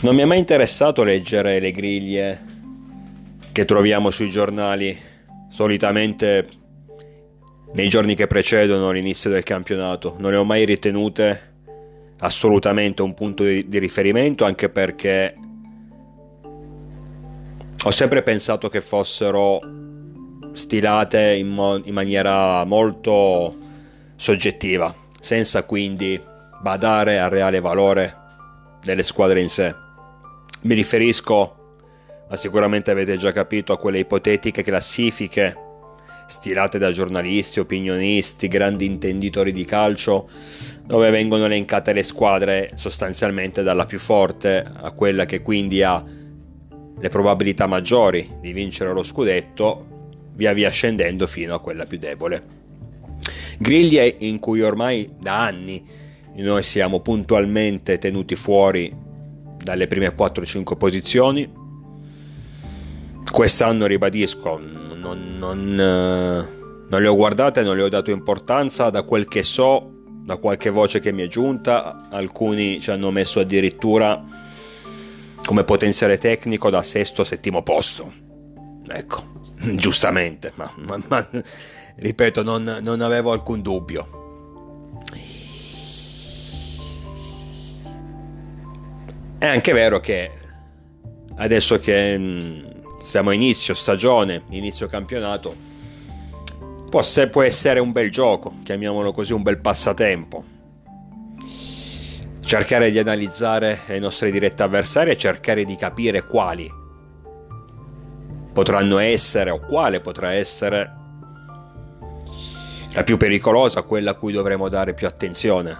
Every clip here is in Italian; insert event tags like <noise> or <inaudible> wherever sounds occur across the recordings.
Non mi è mai interessato leggere le griglie che troviamo sui giornali, solitamente nei giorni che precedono l'inizio del campionato. Non le ho mai ritenute assolutamente un punto di, di riferimento, anche perché ho sempre pensato che fossero stilate in, mo- in maniera molto soggettiva, senza quindi badare al reale valore delle squadre in sé. Mi riferisco, ma sicuramente avete già capito, a quelle ipotetiche classifiche stilate da giornalisti, opinionisti, grandi intenditori di calcio, dove vengono elencate le squadre sostanzialmente dalla più forte a quella che quindi ha le probabilità maggiori di vincere lo scudetto, via via scendendo fino a quella più debole. Griglie in cui ormai da anni noi siamo puntualmente tenuti fuori dalle prime 4-5 posizioni. Quest'anno ribadisco, non, non, eh, non le ho guardate, non le ho dato importanza, da quel che so, da qualche voce che mi è giunta, alcuni ci hanno messo addirittura come potenziale tecnico da sesto settimo posto. Ecco, <laughs> giustamente, ma, ma, ma ripeto, non, non avevo alcun dubbio. È anche vero che adesso che mm, siamo a inizio stagione, inizio campionato, può, essere un bel gioco, chiamiamolo così, un bel passatempo. Cercare di analizzare le nostre dirette avversarie e cercare di capire quali potranno essere o quale potrà essere la più pericolosa, quella a cui dovremo dare più attenzione,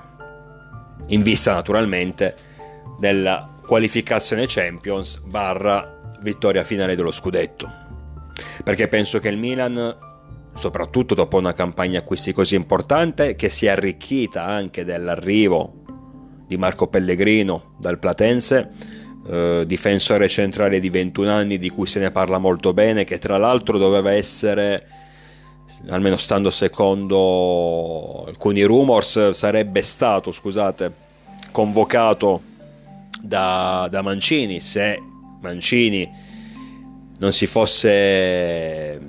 in vista naturalmente della qualificazione Champions barra vittoria finale dello scudetto. Perché penso che il Milan, soprattutto dopo una campagna acquisti così importante, che si è arricchita anche dell'arrivo di Marco Pellegrino dal Platense, eh, difensore centrale di 21 anni di cui se ne parla molto bene, che tra l'altro doveva essere, almeno stando secondo alcuni rumors, sarebbe stato, scusate, convocato da, da Mancini se Mancini non si fosse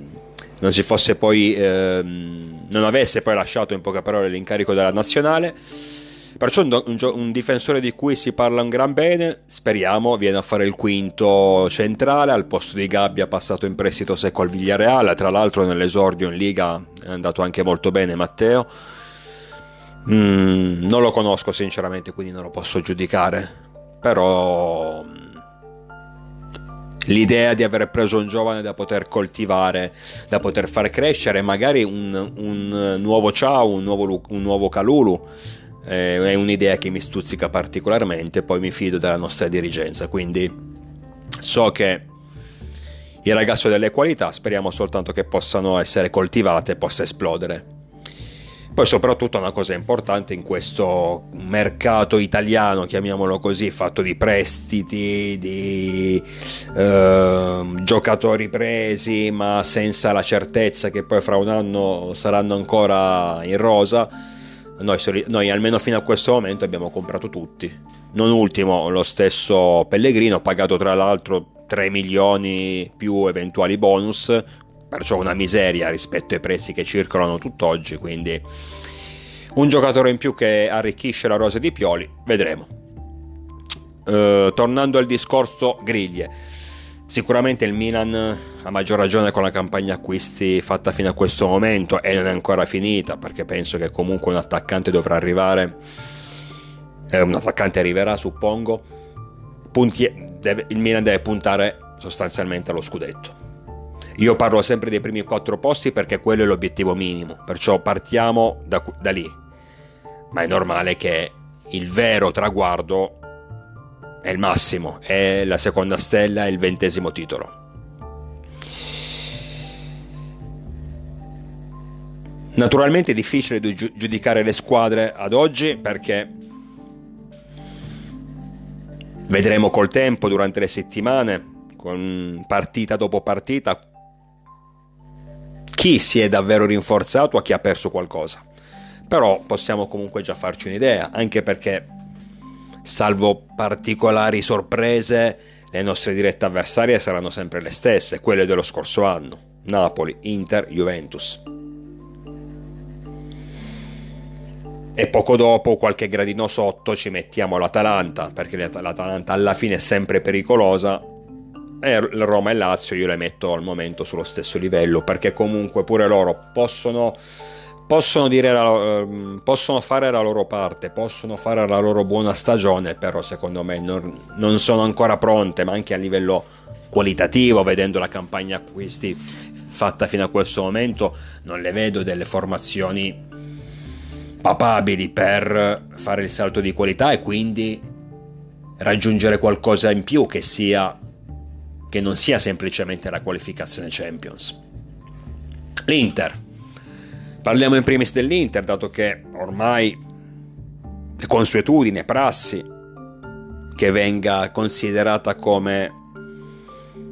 non si fosse poi ehm, non avesse poi lasciato in poche parole l'incarico della nazionale. Perciò un, un, un, difensore di cui si parla un gran bene speriamo viene a fare il quinto centrale al posto di Gabbia passato in prestito secco al Villareale tra l'altro nell'esordio in Liga è andato anche molto bene Matteo. Mm, non lo conosco sinceramente quindi non lo posso giudicare però mm, l'idea di aver preso un giovane da poter coltivare, da poter far crescere, magari un, un nuovo Ciao, un nuovo, un nuovo Calulu, eh, è un'idea che mi stuzzica particolarmente, poi mi fido della nostra dirigenza, quindi so che il ragazzo ha delle qualità, speriamo soltanto che possano essere coltivate e possa esplodere. Poi soprattutto una cosa importante in questo mercato italiano, chiamiamolo così, fatto di prestiti, di eh, giocatori presi, ma senza la certezza che poi fra un anno saranno ancora in rosa. Noi, noi almeno fino a questo momento abbiamo comprato tutti. Non ultimo lo stesso Pellegrino, pagato tra l'altro 3 milioni più eventuali bonus, perciò una miseria rispetto ai prezzi che circolano tutt'oggi, quindi un giocatore in più che arricchisce la rosa di Pioli, vedremo. Uh, tornando al discorso griglie, sicuramente il Milan ha maggior ragione con la campagna acquisti fatta fino a questo momento e non è ancora finita perché penso che comunque un attaccante dovrà arrivare, eh, un attaccante arriverà suppongo, Punti- deve, il Milan deve puntare sostanzialmente allo scudetto io parlo sempre dei primi quattro posti perché quello è l'obiettivo minimo, perciò partiamo da, da lì. Ma è normale che il vero traguardo è il massimo, è la seconda stella, il ventesimo titolo. Naturalmente è difficile giudicare le squadre ad oggi perché vedremo col tempo durante le settimane, con partita dopo partita, chi si è davvero rinforzato a chi ha perso qualcosa. Però possiamo comunque già farci un'idea, anche perché salvo particolari sorprese, le nostre dirette avversarie saranno sempre le stesse, quelle dello scorso anno. Napoli, Inter, Juventus. E poco dopo, qualche gradino sotto, ci mettiamo l'Atalanta, perché l'Atalanta alla fine è sempre pericolosa. E Roma e Lazio io le metto al momento sullo stesso livello, perché comunque pure loro possono, possono, la, ehm, possono fare la loro parte, possono fare la loro buona stagione, però secondo me non, non sono ancora pronte, ma anche a livello qualitativo, vedendo la campagna acquisti fatta fino a questo momento, non le vedo delle formazioni papabili per fare il salto di qualità e quindi raggiungere qualcosa in più che sia che non sia semplicemente la qualificazione Champions. L'Inter. Parliamo in primis dell'Inter, dato che ormai è consuetudine, prassi, che venga considerata come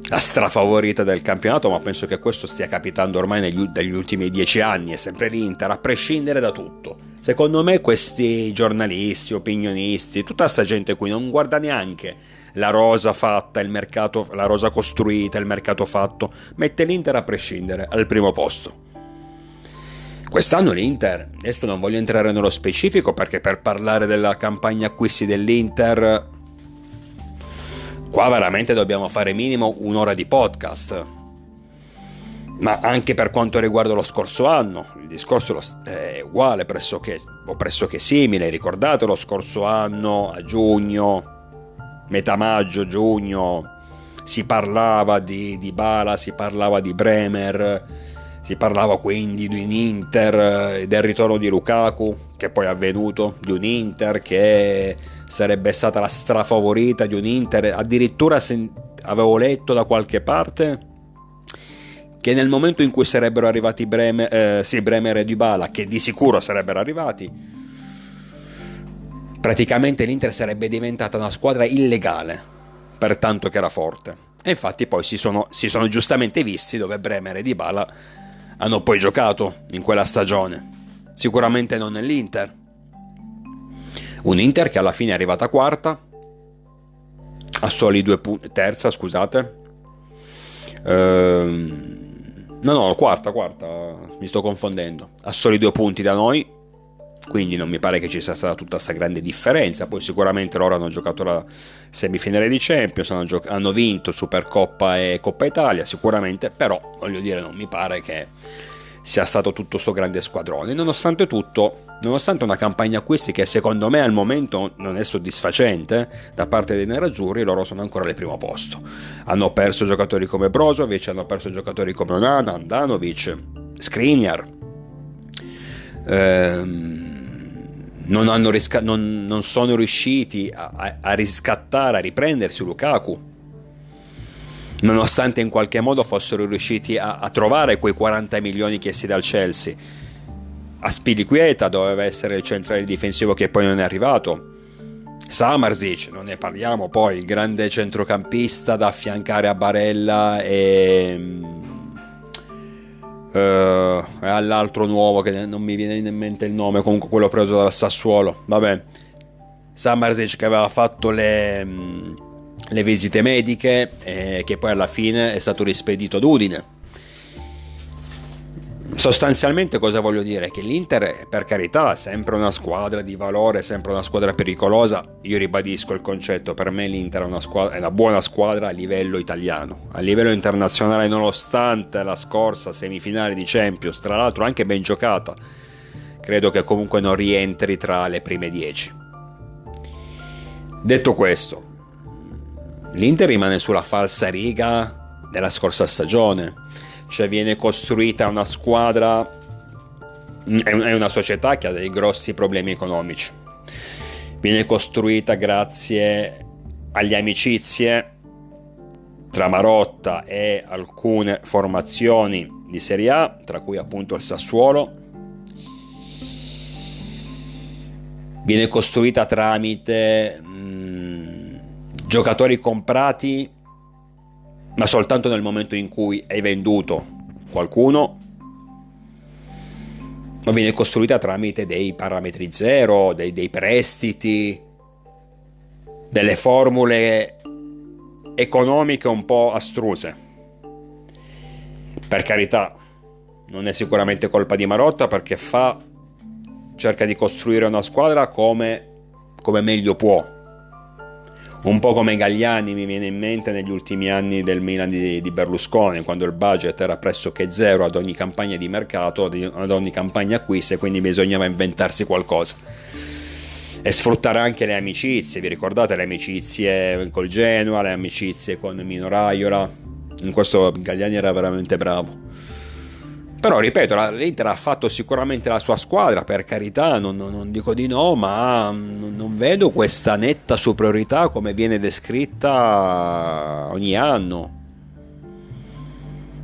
la strafavorita del campionato, ma penso che questo stia capitando ormai negli, negli ultimi dieci anni, è sempre l'Inter, a prescindere da tutto. Secondo me questi giornalisti, opinionisti, tutta questa gente qui non guarda neanche la rosa fatta, il mercato, la rosa costruita, il mercato fatto, mette l'Inter a prescindere al primo posto. Quest'anno l'Inter, adesso non voglio entrare nello specifico perché per parlare della campagna acquisti dell'Inter Qua veramente dobbiamo fare minimo un'ora di podcast. Ma anche per quanto riguarda lo scorso anno, il discorso è uguale, pressoché, o pressoché simile. Ricordate lo scorso anno, a giugno, metà maggio, giugno, si parlava di, di Bala, si parlava di Bremer, si parlava quindi di un Inter e del ritorno di Lukaku, che poi è avvenuto, di un Inter che sarebbe stata la strafavorita di un Inter. Addirittura sen- avevo letto da qualche parte che nel momento in cui sarebbero arrivati Bremer, eh, sì, Bremer e Dybala, che di sicuro sarebbero arrivati, praticamente l'Inter sarebbe diventata una squadra illegale, per tanto che era forte. E infatti poi si sono, si sono giustamente visti dove Bremer e Dybala hanno poi giocato in quella stagione. Sicuramente non nell'Inter, un Inter che alla fine è arrivata quarta, a soli due punti, terza scusate. Ehm, no, no, quarta, quarta, mi sto confondendo. A soli due punti da noi, quindi non mi pare che ci sia stata tutta questa grande differenza. Poi sicuramente loro hanno giocato la semifinale di Champions, hanno, gioc- hanno vinto Supercoppa e Coppa Italia, sicuramente, però voglio dire, non mi pare che sia stato tutto questo grande squadrone. Nonostante tutto, nonostante una campagna acquisti che secondo me al momento non è soddisfacente da parte dei nerazzurri, loro sono ancora al primo posto. Hanno perso giocatori come Brozovic, hanno perso giocatori come Onana, Andanovic, Skriniar. Ehm, non, risca- non, non, sono riusciti a, a, a riscattare, a riprendersi Lukaku nonostante in qualche modo fossero riusciti a, a trovare quei 40 milioni chiesti dal Chelsea. A Spiliquieta doveva essere il centrale difensivo che poi non è arrivato. Samarzic, non ne parliamo poi, il grande centrocampista da affiancare a Barella e... Uh, all'altro nuovo che non mi viene in mente il nome, comunque quello preso dal Sassuolo. Vabbè, Samarzic che aveva fatto le, le visite mediche e che poi alla fine è stato rispedito ad Udine. Sostanzialmente cosa voglio dire? Che l'Inter, per carità, è sempre una squadra di valore, sempre una squadra pericolosa. Io ribadisco il concetto, per me l'Inter è una, squadra, è una buona squadra a livello italiano. A livello internazionale, nonostante la scorsa semifinale di Champions, tra l'altro anche ben giocata, credo che comunque non rientri tra le prime 10. Detto questo, L'Inter rimane sulla falsa riga della scorsa stagione, cioè viene costruita una squadra, è una società che ha dei grossi problemi economici, viene costruita grazie alle amicizie tra Marotta e alcune formazioni di Serie A, tra cui appunto il Sassuolo. Viene costruita tramite giocatori comprati, ma soltanto nel momento in cui hai venduto qualcuno, ma viene costruita tramite dei parametri zero, dei, dei prestiti, delle formule economiche un po' astruse. Per carità, non è sicuramente colpa di Marotta perché fa cerca di costruire una squadra come, come meglio può un po' come Gagliani mi viene in mente negli ultimi anni del Milan di, di, Berlusconi, quando il budget era pressoché zero ad ogni campagna di mercato, ad ogni campagna acquisto, e quindi bisognava inventarsi qualcosa. E sfruttare anche le amicizie, vi ricordate le amicizie col Genoa, le amicizie con Mino Raiola? In questo Gagliani era veramente bravo. Però ripeto, l'Inter ha fatto sicuramente la sua squadra, per carità, non, non, dico di no, ma non vedo questa netta superiorità come viene descritta ogni anno.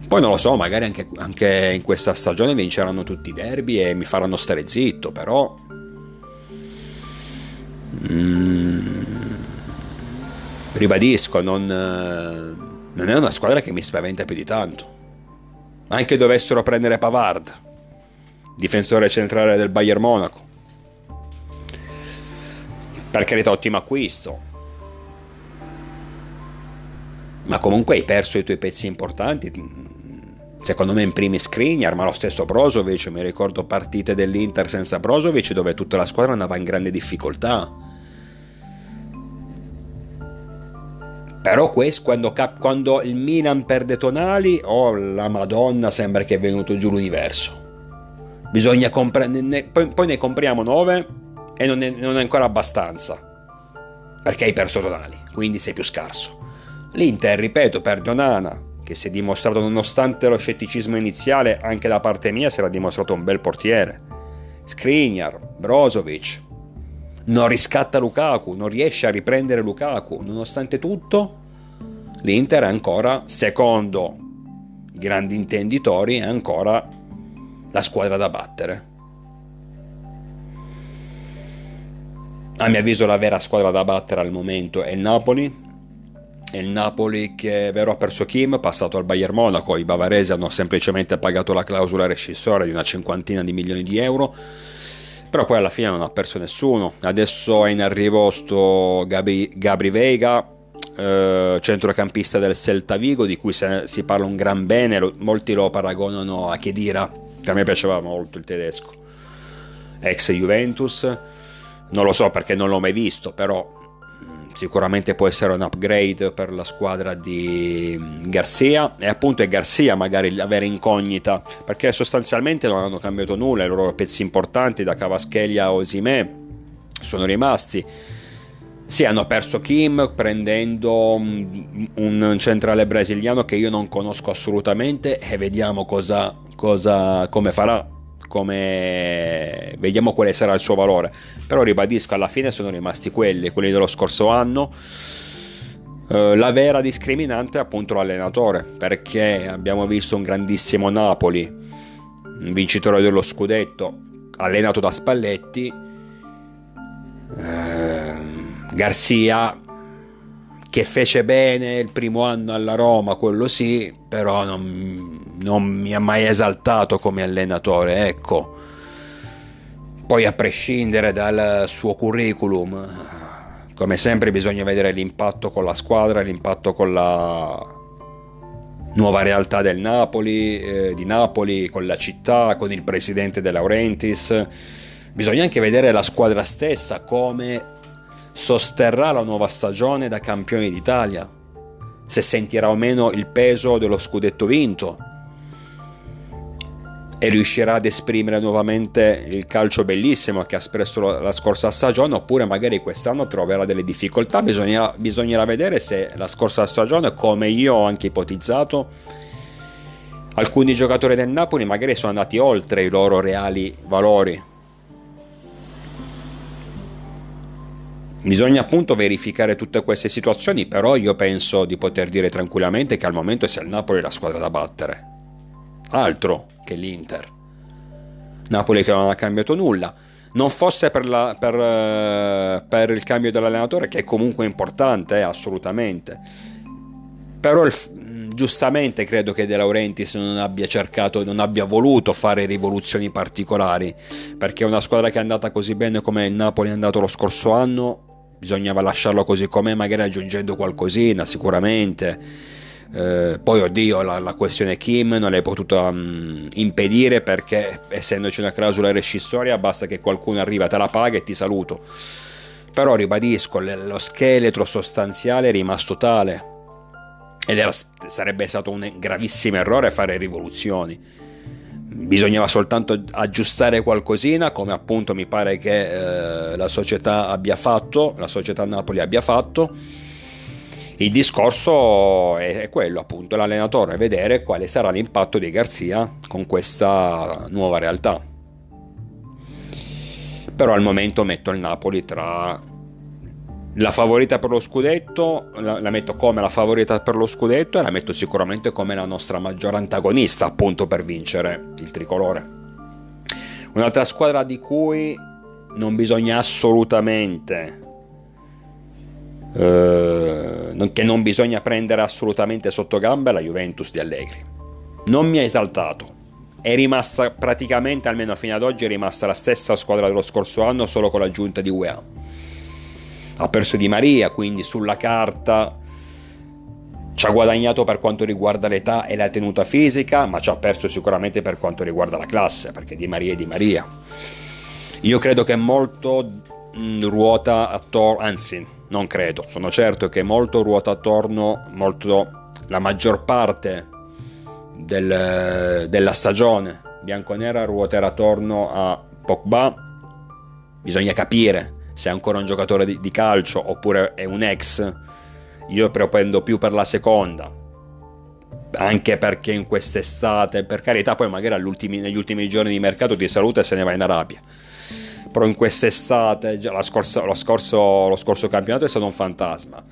Poi non lo so, magari anche, anche in questa stagione vinceranno tutti i derby e mi faranno stare zitto, però... Mm, ribadisco, non, non è una squadra che mi spaventa più di tanto anche dovessero prendere Pavard, difensore centrale del Bayern Monaco. Per carità, ottimo acquisto. Ma comunque hai perso i tuoi pezzi importanti. Secondo me in primis Skriniar, ma lo stesso Brozovic, mi ricordo partite dell'Inter senza Brozovic dove tutta la squadra andava in grande difficoltà Però questo, quando, quando, il Milan perde Tonali, oh la Madonna, sembra che è venuto giù l'universo. Bisogna comprare, poi, poi, ne compriamo 9 e non è, non è ancora abbastanza. Perché hai perso Tonali, quindi sei più scarso. L'Inter, ripeto, perde Onana, che si è dimostrato, nonostante lo scetticismo iniziale, anche da parte mia si era dimostrato un bel portiere. Skriniar, Brozovic, non riscatta Lukaku, non riesce a riprendere Lukaku. Nonostante tutto, l'Inter è ancora, secondo i grandi intenditori, è ancora la squadra da battere. A mio avviso la vera squadra da battere al momento è il Napoli. È il Napoli che è vero ha perso Kim, passato al Bayern Monaco. I bavaresi hanno semplicemente pagato la clausola rescissoria di una cinquantina di milioni di euro però poi alla fine non ha perso nessuno. Adesso è in arrivo sto Gabri, Gabri Vega, eh, centrocampista del Celta Vigo, di cui se, si parla un gran bene, lo, molti lo paragonano a Chedira, che a me piaceva molto il tedesco, ex Juventus. Non lo so perché non l'ho mai visto, però sicuramente può essere un upgrade per la squadra di Garcia. E appunto è Garcia magari l'avere incognita perché sostanzialmente non hanno cambiato nulla i loro pezzi importanti da Cavaschelia a Osimè sono rimasti. Sì, hanno perso Kim prendendo un centrale brasiliano che io non conosco assolutamente e vediamo cosa, cosa, come farà come vediamo quale sarà il suo valore. Però ribadisco alla fine sono rimasti quelli quelli dello scorso anno. Uh, la vera discriminante è appunto l'allenatore perché abbiamo visto un grandissimo Napoli vincitore dello scudetto allenato da Spalletti. Uh, Garcia che fece bene il primo anno alla Roma, quello sì, però non, non mi ha mai esaltato come allenatore, ecco. Poi a prescindere dal suo curriculum, come sempre bisogna vedere l'impatto con la squadra, l'impatto con la nuova realtà del Napoli, eh, di Napoli, con la città, con il presidente De Laurentiis. Bisogna anche vedere la squadra stessa come sosterrà la nuova stagione da campione d'Italia, se sentirà o meno il peso dello scudetto vinto e riuscirà ad esprimere nuovamente il calcio bellissimo che ha espresso la scorsa stagione oppure magari quest'anno troverà delle difficoltà. Bisognerà, bisognerà vedere se la scorsa stagione come io ho anche ipotizzato alcuni giocatori del Napoli magari sono andati oltre i loro reali valori Bisogna appunto verificare tutte queste situazioni, però io penso di poter dire tranquillamente che al momento sia il Napoli la squadra da battere. Altro che l'Inter. Napoli che non ha cambiato nulla. Non fosse per, la, per, eh, per il cambio dell'allenatore, che è comunque importante, eh, assolutamente. Però il, giustamente credo che De Laurentiis non abbia cercato, non abbia voluto fare rivoluzioni particolari, perché una squadra che è andata così bene come il Napoli è andato lo scorso anno bisognava lasciarlo così com'è, magari aggiungendo qualcosina, sicuramente. Eh, poi, oddio, la, la, questione Kim non l'hai potuta um, impedire perché, essendoci una clausola rescissoria, basta che qualcuno arriva, te la paga e ti saluto. Però ribadisco, lo scheletro sostanziale è rimasto tale. Ed era, sarebbe stato un gravissimo errore fare rivoluzioni bisognava soltanto aggiustare qualcosina come appunto mi pare che eh, la società abbia fatto la società Napoli abbia fatto. Il discorso è, è quello appunto l'allenatore vedere quale sarà l'impatto di Garzia con questa nuova realtà. Però al momento metto il Napoli tra la favorita per lo scudetto la, la, metto come la favorita per lo scudetto e la metto sicuramente come la nostra maggiore antagonista appunto per vincere il tricolore. Un'altra squadra di cui non bisogna assolutamente eh, che non bisogna prendere assolutamente sotto gamba è la Juventus di Allegri. Non mi ha esaltato. È rimasta praticamente almeno fino ad oggi è rimasta la stessa squadra dello scorso anno solo con l'aggiunta di UEA ha perso Di Maria, quindi sulla carta ci ha guadagnato per quanto riguarda l'età e la tenuta fisica, ma ci ha perso sicuramente per quanto riguarda la classe, perché Di Maria è Di Maria. Io credo che molto mh, ruota attorno, anzi, non credo, sono certo che molto ruota attorno, molto, la maggior parte del, della stagione bianconera ruoterà attorno a Pogba. Bisogna capire se è ancora un giocatore di, di calcio oppure è un ex, io propendo più per la seconda. Anche perché in quest'estate, per carità, poi magari negli ultimi giorni di mercato ti saluta e se ne va in Arabia. Però in quest'estate, già scorsa, lo, scorso, lo scorso campionato è stato un fantasma.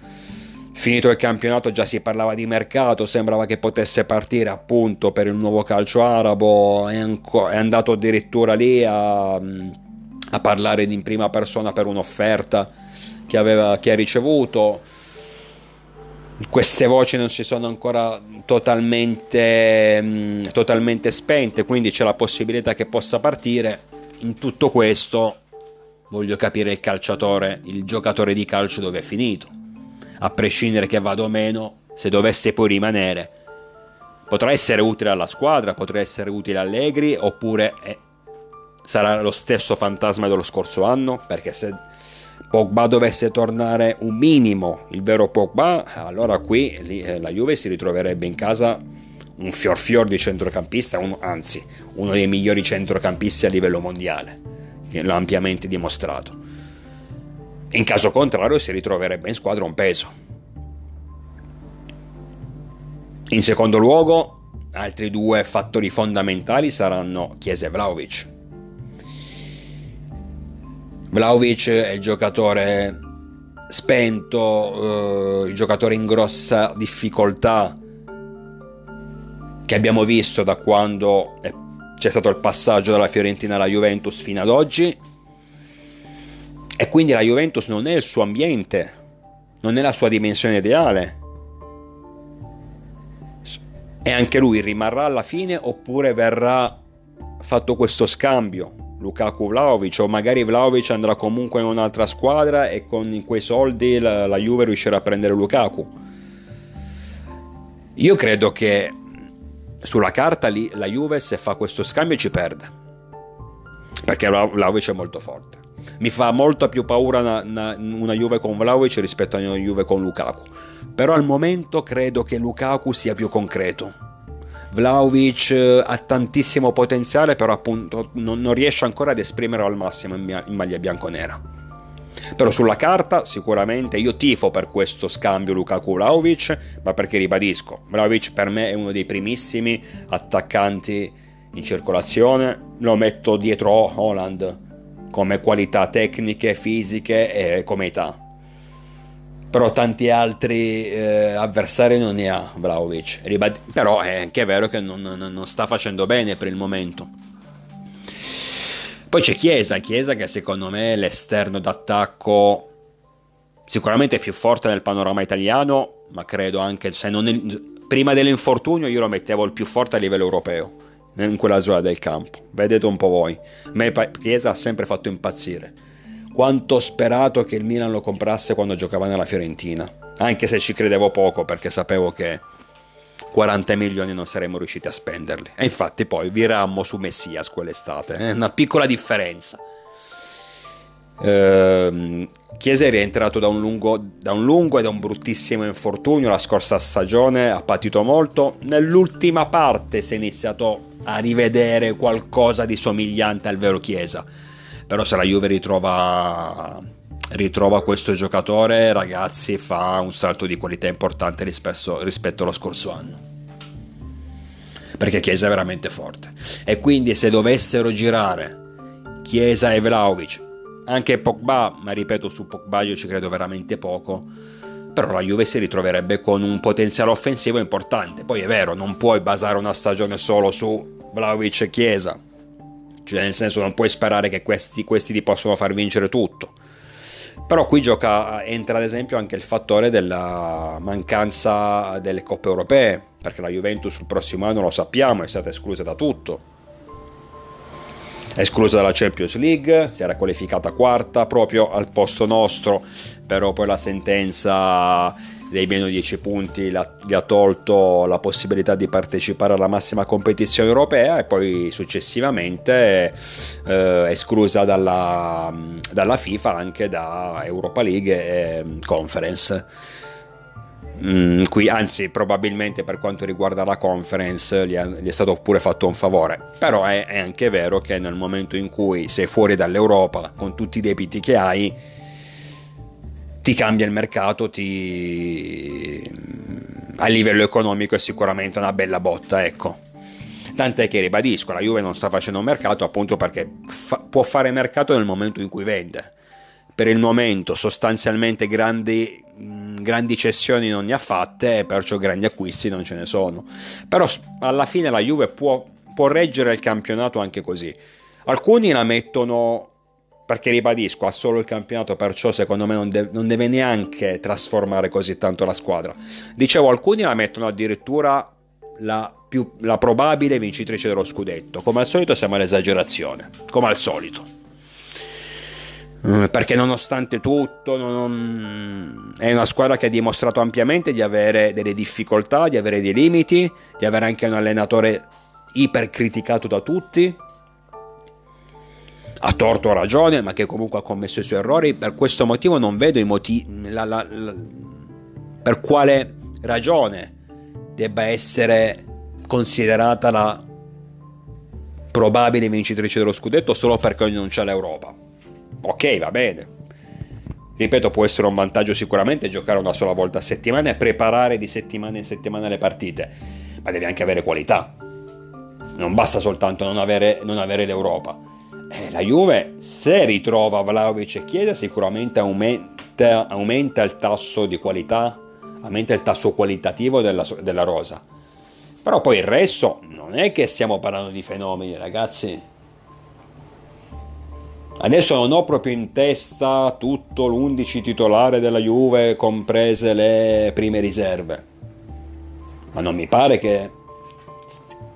Finito il campionato già si parlava di mercato, sembrava che potesse partire appunto per il nuovo calcio arabo, è, andato addirittura lì a a parlare in prima persona per un'offerta che, aveva, che ha ricevuto. Queste voci non si sono ancora totalmente, mm, totalmente spente, quindi c'è la possibilità che possa partire. In tutto questo voglio capire il calciatore, il giocatore di calcio dove è finito. A prescindere che vada o meno, se dovesse poi rimanere, potrà essere utile alla squadra, potrà essere utile Allegri, oppure sarà lo stesso fantasma dello scorso anno, perché se Pogba dovesse tornare un minimo il vero Pogba, allora qui lì, eh, la Juve si ritroverebbe in casa un fior fior di centrocampista, uno, anzi uno dei migliori centrocampisti a livello mondiale, che l'ha ampiamente dimostrato. In caso contrario si ritroverebbe in squadra un peso. In secondo luogo, altri due fattori fondamentali saranno Chiesa e Vlaovic Vlaovic è il giocatore spento, eh, il giocatore in grossa difficoltà che abbiamo visto da quando è, c'è stato il passaggio dalla Fiorentina alla Juventus fino ad oggi. E quindi la Juventus non è il suo ambiente, non è la sua dimensione ideale. E anche lui rimarrà alla fine oppure verrà fatto questo scambio Lukaku Vlaovic o magari Vlaovic andrà comunque in un'altra squadra e con quei soldi la, la Juve riuscirà a prendere Lukaku. Io credo che sulla carta lì la Juve se fa questo scambio ci perde. Perché Vlaovic è molto forte. Mi fa molto più paura una, una, una Juve con Vlaovic rispetto a una Juve con Lukaku. Però al momento credo che Lukaku sia più concreto Vlaovic eh, ha tantissimo potenziale, però appunto non, non riesce ancora ad esprimerlo al massimo in, in maglia bianconera. Però sulla carta sicuramente io tifo per questo scambio Lukaku-Vlaovic, ma perché ribadisco, Vlaovic per me è uno dei primissimi attaccanti in circolazione, lo metto dietro Holland come qualità tecniche, fisiche e come età però tanti altri eh, avversari non ne ha Vlaovic. Ribad- però è anche vero che non, non, non, sta facendo bene per il momento. Poi c'è Chiesa, Chiesa che secondo me è l'esterno d'attacco sicuramente più forte nel panorama italiano, ma credo anche se non è, prima dell'infortunio io lo mettevo il più forte a livello europeo in quella zona del campo. Vedete un po' voi. A me Chiesa ha sempre fatto impazzire quanto ho sperato che il Milan lo comprasse quando giocava nella Fiorentina, anche se ci credevo poco perché sapevo che 40 milioni non saremmo riusciti a spenderli. E infatti poi virammo su Messias quell'estate, è eh? una piccola differenza. Ehm, Chiesa è rientrato da un, lungo, da un lungo e da un bruttissimo infortunio la scorsa stagione, ha patito molto. Nell'ultima parte si è iniziato a rivedere qualcosa di somigliante al vero Chiesa. Però se la Juve ritrova, ritrova questo giocatore, ragazzi, fa un salto di qualità importante rispetto, rispetto allo scorso anno perché Chiesa è veramente forte. E quindi se dovessero girare Chiesa e Vlaovic anche Pogba, ma ripeto su Pogba io ci credo veramente poco, però la Juve si ritroverebbe con un potenziale offensivo importante. Poi è vero, non puoi basare una stagione solo su Vlaovic e Chiesa, cioè nel senso non puoi sperare che questi, questi ti possano far vincere tutto. Però qui gioca, entra ad esempio anche il fattore della mancanza delle coppe europee, perché la Juventus il prossimo anno lo sappiamo è stata esclusa da tutto esclusa dalla Champions League, si era qualificata quarta proprio al posto nostro, però poi la sentenza dei meno 10 punti gli ha tolto la possibilità di partecipare alla massima competizione europea e poi successivamente eh, esclusa dalla, dalla FIFA anche da Europa League e Conference Mm, qui, anzi, probabilmente per quanto riguarda la conference gli è, gli è stato pure fatto un favore. Però è, è, anche vero che nel momento in cui sei fuori dall'Europa con tutti i debiti che hai, ti cambia il mercato, ti... a livello economico è sicuramente una bella botta, ecco. Tant'è che ribadisco, la Juve non sta facendo mercato appunto perché fa- può fare mercato nel momento in cui vende. Per il momento sostanzialmente grandi grandi cessioni non ne ha fatte perciò grandi acquisti non ce ne sono. Però alla fine la Juve può, può reggere il campionato anche così. Alcuni la mettono perché ribadisco, ha solo il campionato, perciò secondo me non, de- non, deve neanche trasformare così tanto la squadra. Dicevo, alcuni la mettono addirittura la, più, la probabile vincitrice dello scudetto. Come al solito siamo all'esagerazione, come al solito. Mm, perché nonostante tutto non... è una squadra che ha dimostrato ampiamente di avere delle difficoltà, di avere dei limiti, di avere anche un allenatore ipercriticato da tutti. Ha torto o ragione, ma che comunque ha commesso i suoi errori. Per questo motivo non vedo i motivi. La, la, la, per quale ragione debba essere considerata la probabile vincitrice dello scudetto solo perché non c'è l'Europa ok, va bene. Ripeto, può essere un vantaggio sicuramente giocare una sola volta a settimana e preparare di settimana in settimana le partite, ma devi anche avere qualità. Non basta soltanto non avere, non avere l'Europa. Eh, la Juve, se ritrova Vlaovic e Chiesa, sicuramente aumenta, aumenta, il tasso di qualità, aumenta il tasso qualitativo della, della rosa. Però poi il resto non è che stiamo parlando di fenomeni, ragazzi Adesso non ho proprio in testa tutto l'11 titolare della Juve, comprese le prime riserve. Ma non mi pare che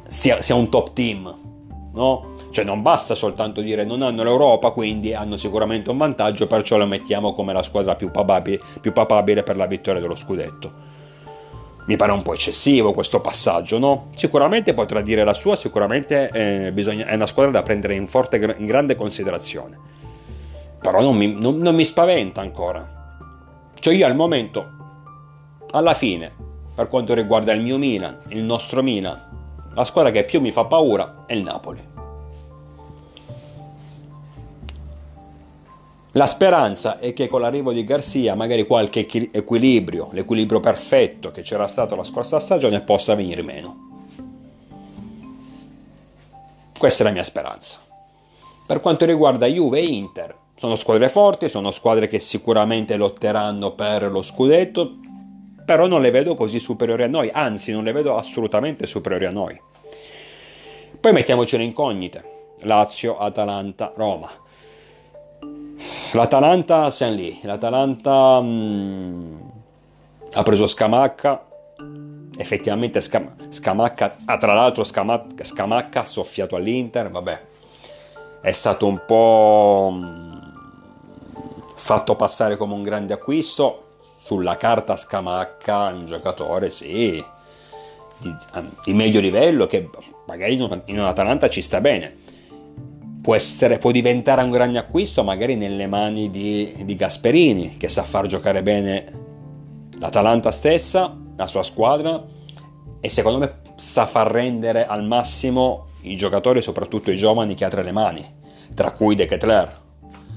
sia, sia un top team, no? Cioè non basta soltanto dire non hanno l'Europa, quindi hanno sicuramente un vantaggio, perciò lo mettiamo come la squadra più papabile, più papabile per la vittoria dello scudetto. Mi pare un po' eccessivo questo passaggio, no? Sicuramente potrà dire la sua, sicuramente eh, bisogna, è una squadra da prendere in, forte, in grande considerazione. Però non mi, non, non mi spaventa ancora. Cioè io al momento, alla fine, per quanto riguarda il mio Milan, il nostro Milan, la squadra che più mi fa paura è il Napoli. La speranza è che con l'arrivo di Garcia magari qualche equilibrio, l'equilibrio perfetto che c'era stato la scorsa stagione possa venire meno. Questa è la mia speranza. Per quanto riguarda Juve e Inter, sono squadre forti, sono squadre che sicuramente lotteranno per lo scudetto, però non le vedo così superiori a noi, anzi non le vedo assolutamente superiori a noi. Poi mettiamoci le incognite. Lazio, Atalanta, Roma l'Atalanta siamo lì. L'Atalanta mh, mm, ha preso Scamacca. Effettivamente Scam- Scamacca, ah, tra l'altro Scamacca, Scamacca soffiato all'Inter, vabbè, è stato un po'... Mm, fatto passare come un grande acquisto, sulla carta Scamacca un giocatore, sì, di, di medio livello che magari in, un, in un'Atalanta ci sta bene. Può, essere, può, diventare un grande acquisto magari nelle mani di, di Gasperini, che sa far giocare bene l'Atalanta stessa, la sua squadra, e secondo me sa far rendere al massimo i giocatori, soprattutto i giovani che ha tra le mani, tra cui De Ketler.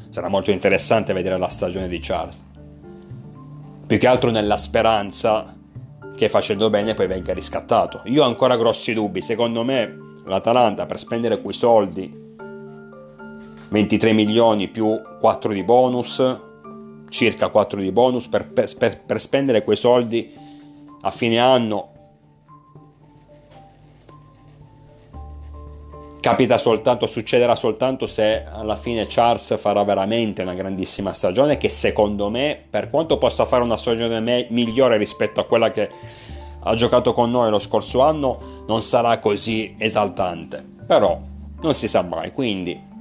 Sarà molto interessante vedere la stagione di Charles. Più che altro nella speranza che facendo bene poi venga riscattato. Io ho ancora grossi dubbi, secondo me l'Atalanta per spendere quei soldi 23 milioni più 4 di bonus, circa 4 di bonus, per, per, per spendere quei soldi a fine anno capita soltanto, succederà soltanto se alla fine Charles farà veramente una grandissima stagione che secondo me, per quanto possa fare una stagione me- migliore rispetto a quella che ha giocato con noi lo scorso anno, non sarà così esaltante. Però non si sa mai, quindi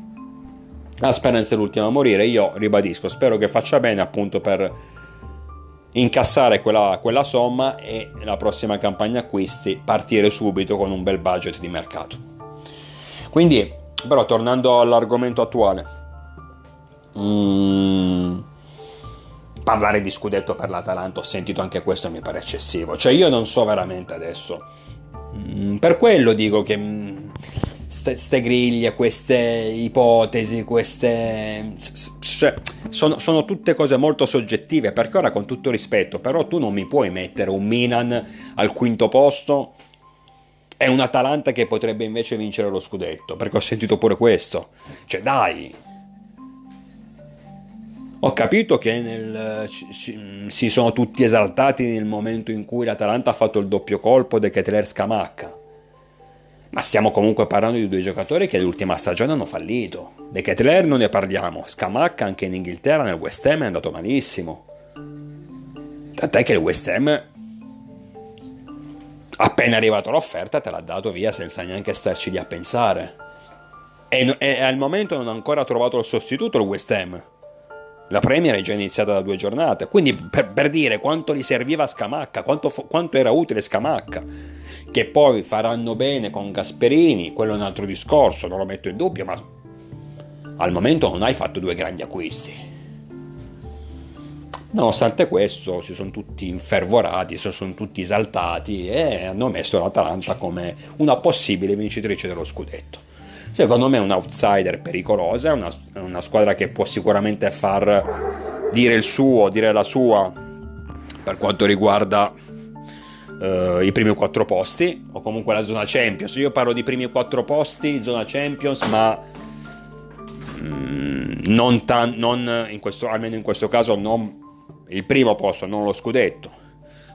la speranza è l'ultima a morire. Io ribadisco, spero che faccia bene appunto per incassare quella, quella somma e la prossima campagna acquisti partire subito con un bel budget di mercato. Quindi, però, tornando all'argomento attuale, mm, parlare di scudetto per l'Atalanta, ho sentito anche questo, mi pare eccessivo. Cioè, io non so veramente adesso. Mm, per quello dico che queste griglie, queste ipotesi, queste... Cioè, sono, sono, tutte cose molto soggettive, perché ora con tutto rispetto, però tu non mi puoi mettere un Milan al quinto posto è un Atalanta che potrebbe invece vincere lo scudetto, perché ho sentito pure questo. Cioè, dai. Ho capito che nel, si sono tutti esaltati nel momento in cui l'Atalanta ha fatto il doppio colpo De Ketler Scamacca. Ma stiamo comunque parlando di due giocatori che l'ultima stagione hanno fallito. De Ketler non ne parliamo, Scamacca anche in Inghilterra nel West Ham è andato malissimo. Tant'è che il West Ham appena arrivato l'offerta te l'ha dato via senza neanche starci lì a pensare. E, e, al momento non ha ancora trovato il sostituto il West Ham. La Premier è già iniziata da due giornate, quindi per, per dire quanto gli serviva Scamacca, quanto, quanto era utile Scamacca, che poi faranno bene con Gasperini, quello è un altro discorso, non lo metto in dubbio, ma al momento non hai fatto due grandi acquisti. Nonostante questo si sono tutti infervorati, si sono tutti esaltati e hanno messo l'Atalanta come una possibile vincitrice dello scudetto. Secondo me è un outsider pericolosa, è una, una squadra che può sicuramente far dire il suo, dire la sua per quanto riguarda uh, i primi quattro posti o comunque la zona Champions. Io parlo di primi quattro posti, zona Champions, ma mm, non, tan- non in questo, almeno in questo caso non il primo posto, non lo scudetto.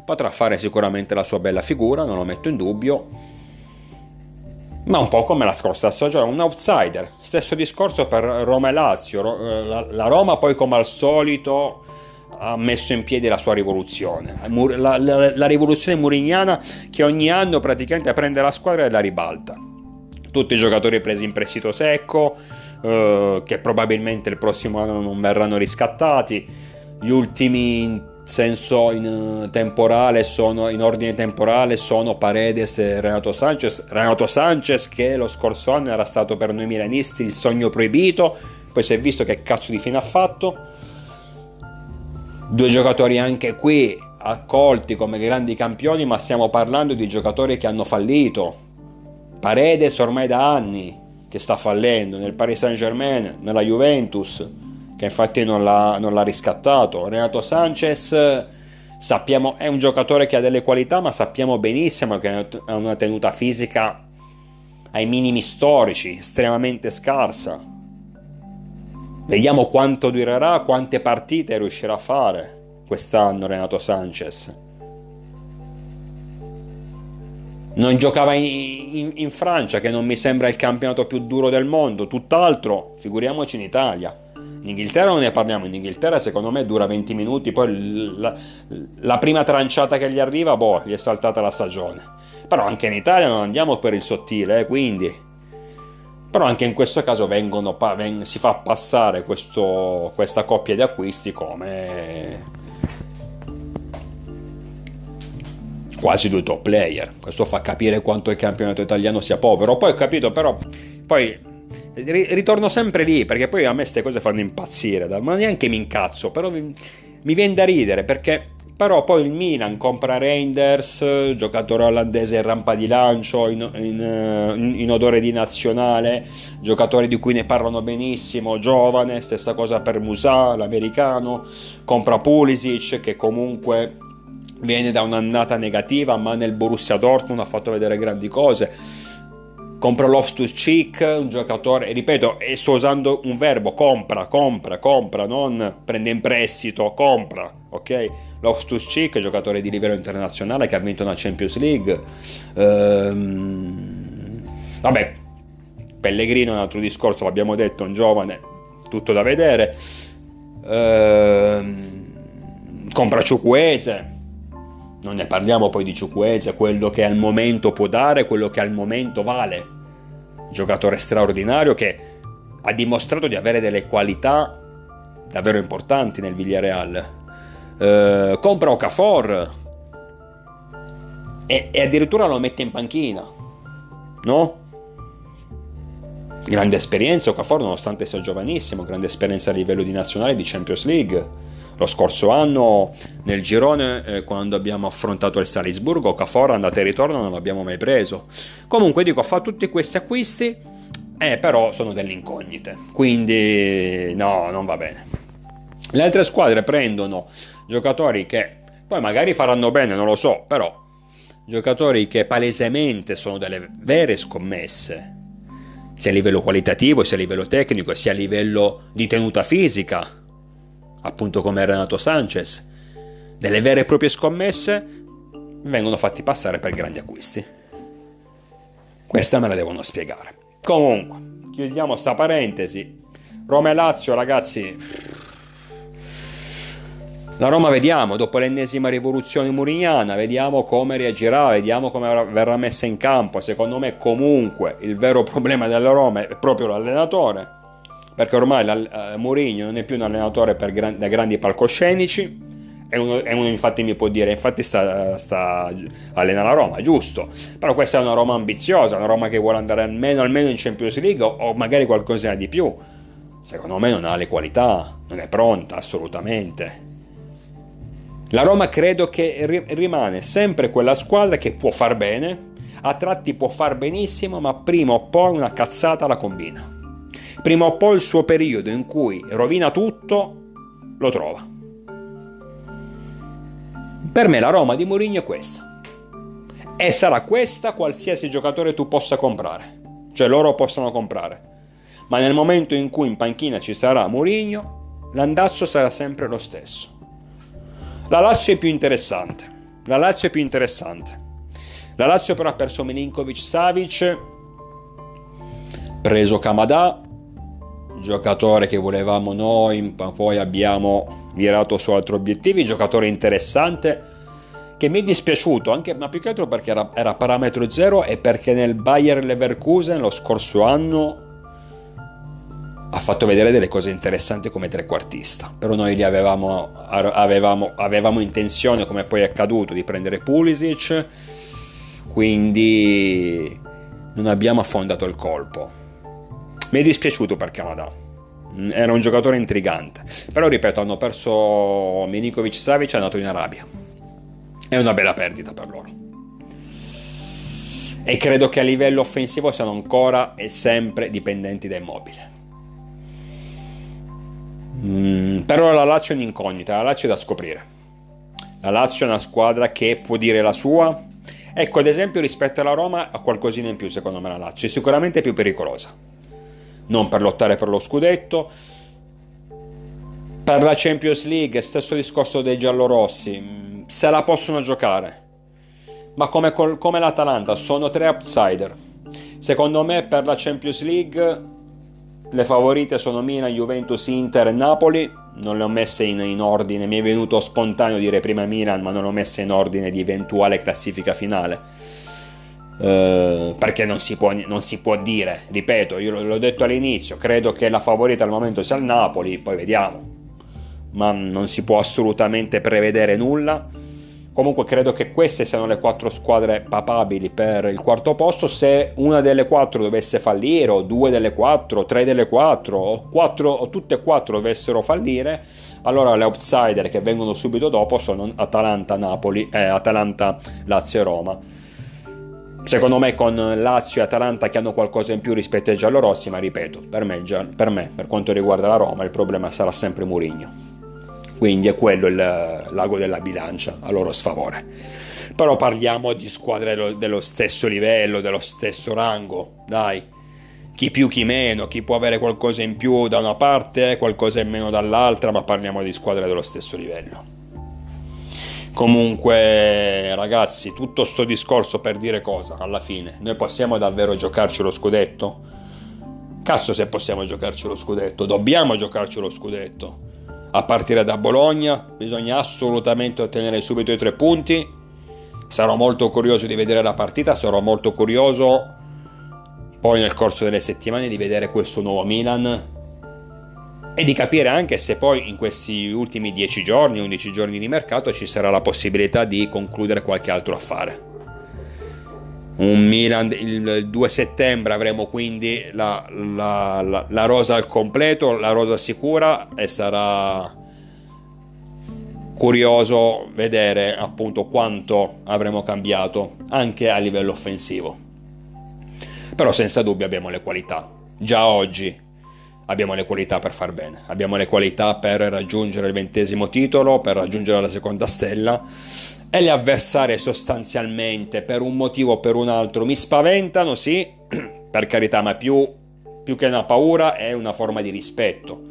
Potrà fare sicuramente la sua bella figura, non lo metto in dubbio, ma un po' come la scorsa stagione, un outsider. Stesso discorso per Roma e Lazio. Eh, la Roma poi come al solito ha messo in piedi la sua rivoluzione, la, la, la rivoluzione murignana che ogni anno praticamente prende la squadra e la ribalta. Tutti i giocatori presi in prestito secco, eh, che probabilmente il prossimo anno non verranno riscattati. Gli ultimi in senso in eh, temporale sono in ordine temporale sono Paredes e Renato Sanchez. Renato Sanchez che lo scorso anno era stato per noi milanisti il sogno proibito poi si è visto che cazzo di fine ha fatto due giocatori anche qui accolti come grandi campioni ma stiamo parlando di giocatori che hanno fallito Paredes ormai da anni che sta fallendo nel Paris Saint Germain nella Juventus che infatti non l'ha, non l'ha riscattato. Renato Sanchez sappiamo, è un giocatore che ha delle qualità, ma sappiamo benissimo che ha una tenuta fisica ai minimi storici, estremamente scarsa. Vediamo quanto durerà, quante partite riuscirà a fare quest'anno Renato Sanchez. Non giocava in, in, in Francia, che non mi sembra il campionato più duro del mondo, tutt'altro, figuriamoci in Italia. In Inghilterra non ne parliamo, in Inghilterra secondo me dura 20 minuti, poi la, la prima tranciata che gli arriva, boh, gli è saltata la stagione. Però anche in Italia non andiamo per il sottile, eh, quindi Però anche in questo caso vengono, si fa passare questo, questa coppia di acquisti come quasi due top player. Questo fa capire quanto il campionato italiano sia povero. Poi ho capito, però, poi ritorno sempre lì perché poi a me queste cose fanno impazzire. Ma neanche mi incazzo, però mi, mi viene da ridere perché però poi il Milan compra Reinders, giocatore olandese in rampa di lancio, in, in, in, odore di nazionale, giocatore di cui ne parlano benissimo, giovane, stessa cosa per Musa, l'americano, compra Pulisic che comunque viene da un'annata negativa ma nel Borussia Dortmund ha fatto vedere grandi cose compra Loftus Cheek, un giocatore, ripeto, e sto usando un verbo, compra, compra, compra, non prende in prestito, compra, ok? Loftus Cheek, giocatore di livello internazionale che ha vinto una Champions League. Ehm, vabbè, Pellegrino è un altro discorso, l'abbiamo detto, un giovane, tutto da vedere. Ehm, compra Ciucuese, non ne parliamo poi di Ciucuese, quello che al momento può dare, quello che al momento vale. Giocatore straordinario che ha dimostrato di avere delle qualità davvero importanti nel Villarreal. Eh, compra Okafor e, e addirittura lo mette in panchina, no? Grande esperienza Okafor nonostante sia giovanissimo, grande esperienza a livello di nazionale di Champions League lo scorso anno nel girone, eh, quando abbiamo affrontato il Salisburgo, Cafora andata e ritorno non l'abbiamo mai preso. Comunque dico, fa tutti questi acquisti, eh, però sono delle incognite. Quindi no, non va bene. Le altre squadre prendono giocatori che poi magari faranno bene, non lo so, però giocatori che palesemente sono delle vere scommesse, sia a livello qualitativo, sia a livello tecnico, sia a livello di tenuta fisica appunto come Renato Sanchez, delle vere e proprie scommesse, vengono fatti passare per grandi acquisti. Questa me la devono spiegare. Comunque, chiudiamo sta parentesi. Roma e Lazio, ragazzi. La Roma vediamo, dopo l'ennesima rivoluzione murignana, vediamo come reagirà, vediamo come verrà messa in campo. Secondo me comunque il vero problema della Roma è proprio l'allenatore perché ormai la, uh, Mourinho non è più un allenatore gran, da grandi palcoscenici. E uno, e uno, infatti mi può dire infatti sta, sta allena la Roma giusto. Però questa è una Roma ambiziosa una Roma che vuole andare almeno, almeno in Champions League o, o magari qualcosa di più. Secondo me non ha le qualità non è pronta assolutamente. La Roma credo che ri- rimane sempre quella squadra che può far bene a tratti può far benissimo ma prima o poi una cazzata la combina prima o poi il suo periodo in cui rovina tutto lo trova. Per me la Roma di Mourinho è questa. E sarà questa qualsiasi giocatore tu possa comprare. Cioè loro possano comprare. Ma nel momento in cui in panchina ci sarà Mourinho, l'andazzo sarà sempre lo stesso. La Lazio è più interessante. La Lazio è più interessante. La Lazio però ha perso Milinkovic Savic, preso Kamada, giocatore che volevamo noi, ma poi abbiamo virato su altri obiettivi, giocatore interessante che mi è dispiaciuto, anche, ma più che altro perché era, era parametro zero e perché nel Bayer Leverkusen lo scorso anno ha fatto vedere delle cose interessanti come trequartista, però noi li avevamo, avevamo, avevamo intenzione, come poi è accaduto, di prendere Pulisic, quindi non abbiamo affondato il colpo. Mi è dispiaciuto per Kamada. Mm, era un giocatore intrigante. Però ripeto, hanno perso Milinkovic Savic è andato in Arabia. È una bella perdita per loro. E credo che a livello offensivo siano ancora e sempre dipendenti da Immobile. Mm, però la Lazio è un'incognita, la Lazio è da scoprire. La Lazio è una squadra che può dire la sua. Ecco, ad esempio, rispetto alla Roma ha qualcosina in più, secondo me, la Lazio. È sicuramente più pericolosa non per lottare per lo scudetto. Per la Champions League, stesso discorso dei giallorossi, mm, se la possono giocare. Ma come, come l'Atalanta, sono tre outsider. Secondo me per la Champions League le favorite sono Milan, Juventus, Inter e Napoli. Non le ho messe in, in, ordine, mi è venuto spontaneo dire prima Milan, ma non le ho messe in ordine di eventuale classifica finale. Eh, perché non si, può, non si, può, dire, ripeto, io l'ho detto all'inizio, credo che la favorita al momento sia il Napoli, poi vediamo, ma non si può assolutamente prevedere nulla. Comunque credo che queste siano le quattro squadre papabili per il quarto posto. Se una delle quattro dovesse fallire, o due delle quattro, tre delle quattro, o, quattro, o tutte e quattro dovessero fallire, allora le outsider che vengono subito dopo sono Atalanta, Napoli, eh, Atalanta, Lazio e Roma. Secondo me con Lazio e Atalanta che hanno qualcosa in più rispetto ai giallorossi, ma ripeto, per me, per me, per quanto riguarda la Roma, il problema sarà sempre Murigno. Quindi è quello il lago della bilancia a loro sfavore. Però parliamo di squadre dello stesso livello, dello stesso rango, dai. Chi più, chi meno, chi può avere qualcosa in più da una parte, qualcosa in meno dall'altra, ma parliamo di squadre dello stesso livello. Comunque, ragazzi, tutto sto discorso per dire cosa alla fine? Noi possiamo davvero giocarci lo scudetto? Cazzo se possiamo giocarci lo scudetto, dobbiamo giocarci lo scudetto a partire da Bologna, bisogna assolutamente ottenere subito i tre punti. Sarò molto curioso di vedere la partita, sarò molto curioso poi nel corso delle settimane di vedere questo nuovo Milan e di capire anche se poi in questi ultimi 10 giorni, 11 giorni di mercato ci sarà la possibilità di concludere qualche altro affare. Milan il 2 settembre avremo quindi la, la, la, la rosa al completo, la rosa sicura e sarà curioso vedere appunto quanto avremo cambiato anche a livello offensivo. Però senza dubbio abbiamo le qualità. Già oggi abbiamo le qualità per far bene, abbiamo le qualità per raggiungere il ventesimo titolo, per raggiungere la seconda stella e le avversarie sostanzialmente per un motivo o per un altro mi spaventano, sì, <clears throat> per carità, ma più, più che una paura è una forma di rispetto.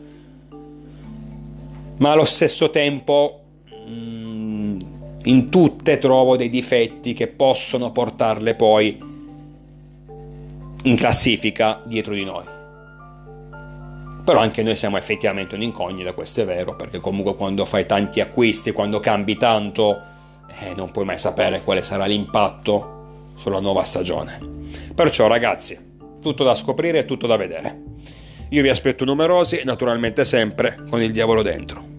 Ma allo stesso tempo mm, in tutte trovo dei difetti che possono portarle poi in classifica dietro di noi. Però anche noi siamo effettivamente un'incognita, questo è vero, perché comunque quando fai tanti acquisti, quando cambi tanto, eh, non puoi mai sapere quale sarà l'impatto sulla nuova stagione. Perciò ragazzi, tutto da scoprire e tutto da vedere. Io vi aspetto numerosi, naturalmente sempre con il diavolo dentro.